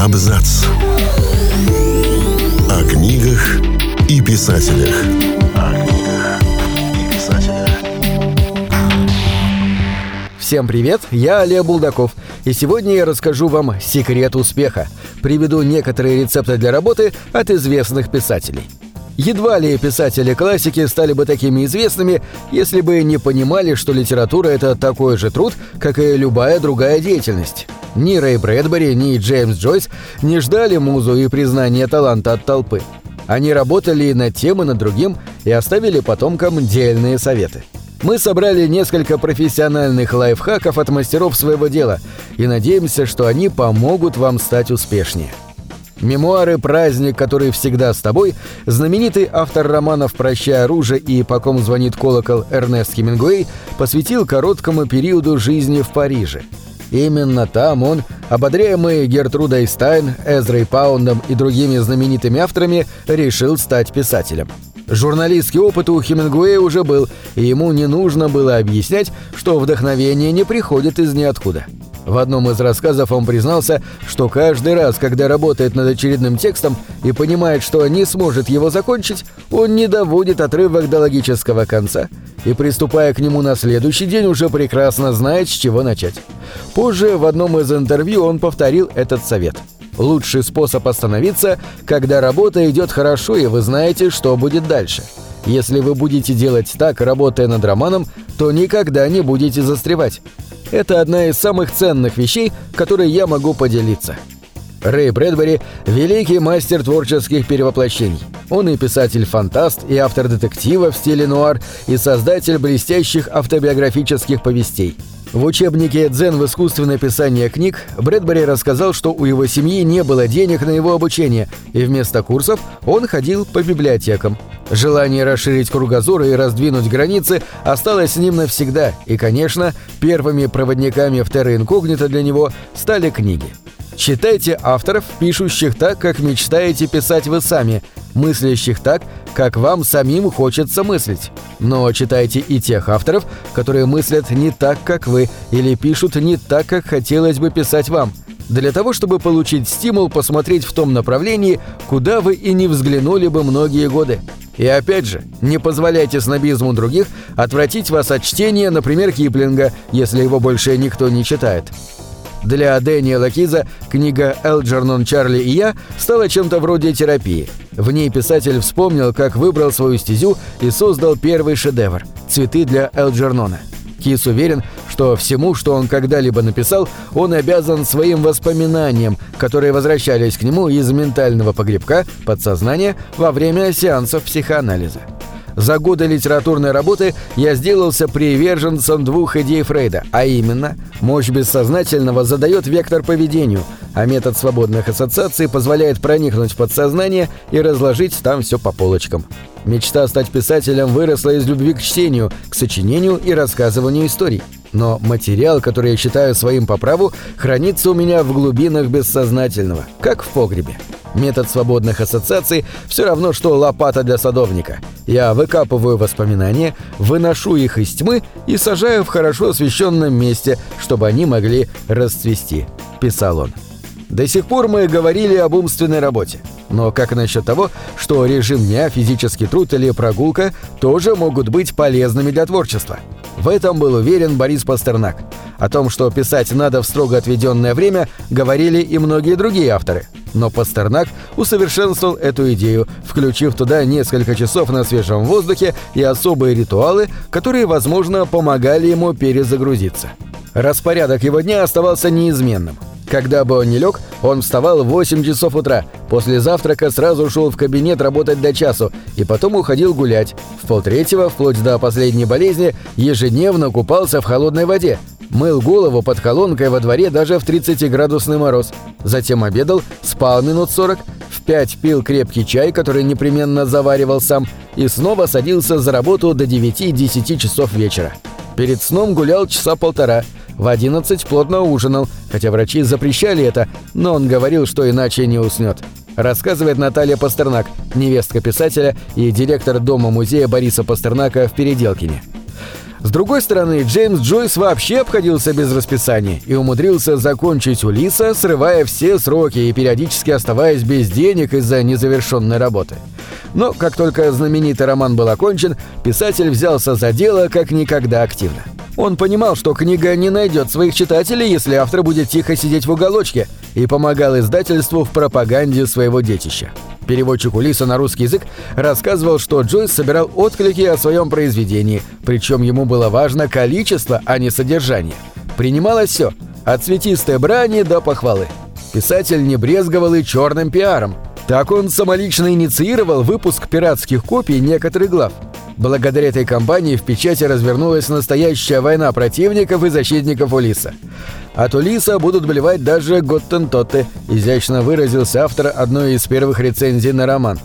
Абзац. О книгах и писателях. О книгах и писателях. Всем привет, я Олег Булдаков, и сегодня я расскажу вам секрет успеха. Приведу некоторые рецепты для работы от известных писателей. Едва ли писатели классики стали бы такими известными, если бы не понимали, что литература — это такой же труд, как и любая другая деятельность. Ни Рэй Брэдбери, ни Джеймс Джойс не ждали музу и признания таланта от толпы. Они работали и над тем, и над другим, и оставили потомкам дельные советы. Мы собрали несколько профессиональных лайфхаков от мастеров своего дела и надеемся, что они помогут вам стать успешнее. Мемуары «Праздник, который всегда с тобой» знаменитый автор романов «Прощай оружие» и «По ком звонит колокол» Эрнест Хемингуэй посвятил короткому периоду жизни в Париже. Именно там он, ободряемый Гертрудой Стайн, Эзрой Паундом и другими знаменитыми авторами, решил стать писателем. Журналистский опыт у Хемингуэя уже был, и ему не нужно было объяснять, что вдохновение не приходит из ниоткуда. В одном из рассказов он признался, что каждый раз, когда работает над очередным текстом и понимает, что не сможет его закончить, он не доводит отрывок до логического конца и, приступая к нему на следующий день, уже прекрасно знает, с чего начать. Позже в одном из интервью он повторил этот совет. Лучший способ остановиться, когда работа идет хорошо и вы знаете, что будет дальше. Если вы будете делать так, работая над романом, то никогда не будете застревать. Это одна из самых ценных вещей, которые я могу поделиться. Рэй Брэдбери – великий мастер творческих перевоплощений. Он и писатель-фантаст, и автор детектива в стиле нуар, и создатель блестящих автобиографических повестей. В учебнике «Дзен в искусственное писание книг» Брэдбери рассказал, что у его семьи не было денег на его обучение, и вместо курсов он ходил по библиотекам. Желание расширить кругозор и раздвинуть границы осталось с ним навсегда, и, конечно, первыми проводниками в терра инкогнито для него стали книги. Читайте авторов, пишущих так, как мечтаете писать вы сами, мыслящих так, как вам самим хочется мыслить. Но читайте и тех авторов, которые мыслят не так, как вы, или пишут не так, как хотелось бы писать вам, для того, чтобы получить стимул посмотреть в том направлении, куда вы и не взглянули бы многие годы. И опять же, не позволяйте снобизму других отвратить вас от чтения, например, Киплинга, если его больше никто не читает. Для Дэниела Киза книга «Элджернон, Чарли и я» стала чем-то вроде терапии. В ней писатель вспомнил, как выбрал свою стезю и создал первый шедевр – «Цветы для Элджернона». Кис уверен, что всему, что он когда-либо написал, он обязан своим воспоминаниям, которые возвращались к нему из ментального погребка, подсознания, во время сеансов психоанализа. За годы литературной работы я сделался приверженцем двух идей Фрейда, а именно, мощь бессознательного задает вектор поведению, а метод свободных ассоциаций позволяет проникнуть в подсознание и разложить там все по полочкам. Мечта стать писателем выросла из любви к чтению, к сочинению и рассказыванию историй. Но материал, который я считаю своим по праву, хранится у меня в глубинах бессознательного, как в погребе. Метод свободных ассоциаций все равно, что лопата для садовника. Я выкапываю воспоминания, выношу их из тьмы и сажаю в хорошо освещенном месте, чтобы они могли расцвести», — писал он. До сих пор мы говорили об умственной работе. Но как насчет того, что режим дня, физический труд или прогулка тоже могут быть полезными для творчества? В этом был уверен Борис Пастернак. О том, что писать надо в строго отведенное время, говорили и многие другие авторы. Но Пастернак усовершенствовал эту идею, включив туда несколько часов на свежем воздухе и особые ритуалы, которые, возможно, помогали ему перезагрузиться. Распорядок его дня оставался неизменным – когда бы он не лег, он вставал в 8 часов утра, после завтрака сразу шел в кабинет работать до часу и потом уходил гулять. В полтретьего, вплоть до последней болезни, ежедневно купался в холодной воде, мыл голову под колонкой во дворе даже в 30-градусный мороз. Затем обедал, спал минут 40, в 5 пил крепкий чай, который непременно заваривал сам, и снова садился за работу до 9-10 часов вечера. Перед сном гулял часа полтора – в 11 плотно ужинал, хотя врачи запрещали это, но он говорил, что иначе не уснет. Рассказывает Наталья Пастернак, невестка писателя и директор дома-музея Бориса Пастернака в Переделкине. С другой стороны, Джеймс Джойс вообще обходился без расписания и умудрился закончить Улиса, срывая все сроки и периодически оставаясь без денег из-за незавершенной работы. Но как только знаменитый роман был окончен, писатель взялся за дело как никогда активно. Он понимал, что книга не найдет своих читателей, если автор будет тихо сидеть в уголочке, и помогал издательству в пропаганде своего детища. Переводчик Улиса на русский язык рассказывал, что Джойс собирал отклики о своем произведении, причем ему было важно количество, а не содержание. Принималось все – от цветистой брани до похвалы. Писатель не брезговал и черным пиаром. Так он самолично инициировал выпуск пиратских копий некоторых глав. Благодаря этой кампании в печати развернулась настоящая война противников и защитников Улиса. От Улиса будут блевать даже готтентоты, изящно выразился автор одной из первых рецензий на роман.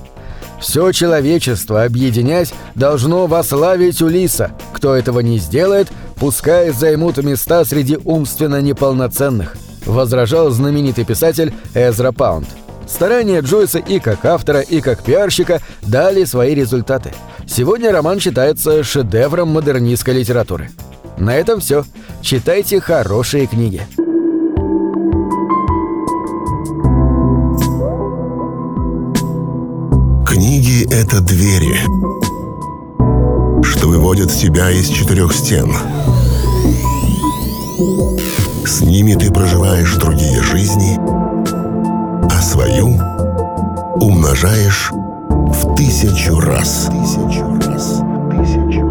Все человечество, объединяясь, должно вославить Улиса. Кто этого не сделает, пускай займут места среди умственно неполноценных, возражал знаменитый писатель Эзра Паунд. Старания Джойса и как автора, и как пиарщика дали свои результаты. Сегодня роман считается шедевром модернистской литературы. На этом все. Читайте хорошие книги. Книги — это двери, что выводят тебя из четырех стен. С ними ты проживаешь другие жизни, а свою умножаешь в тысячу раз. Тысячу раз. Тысячу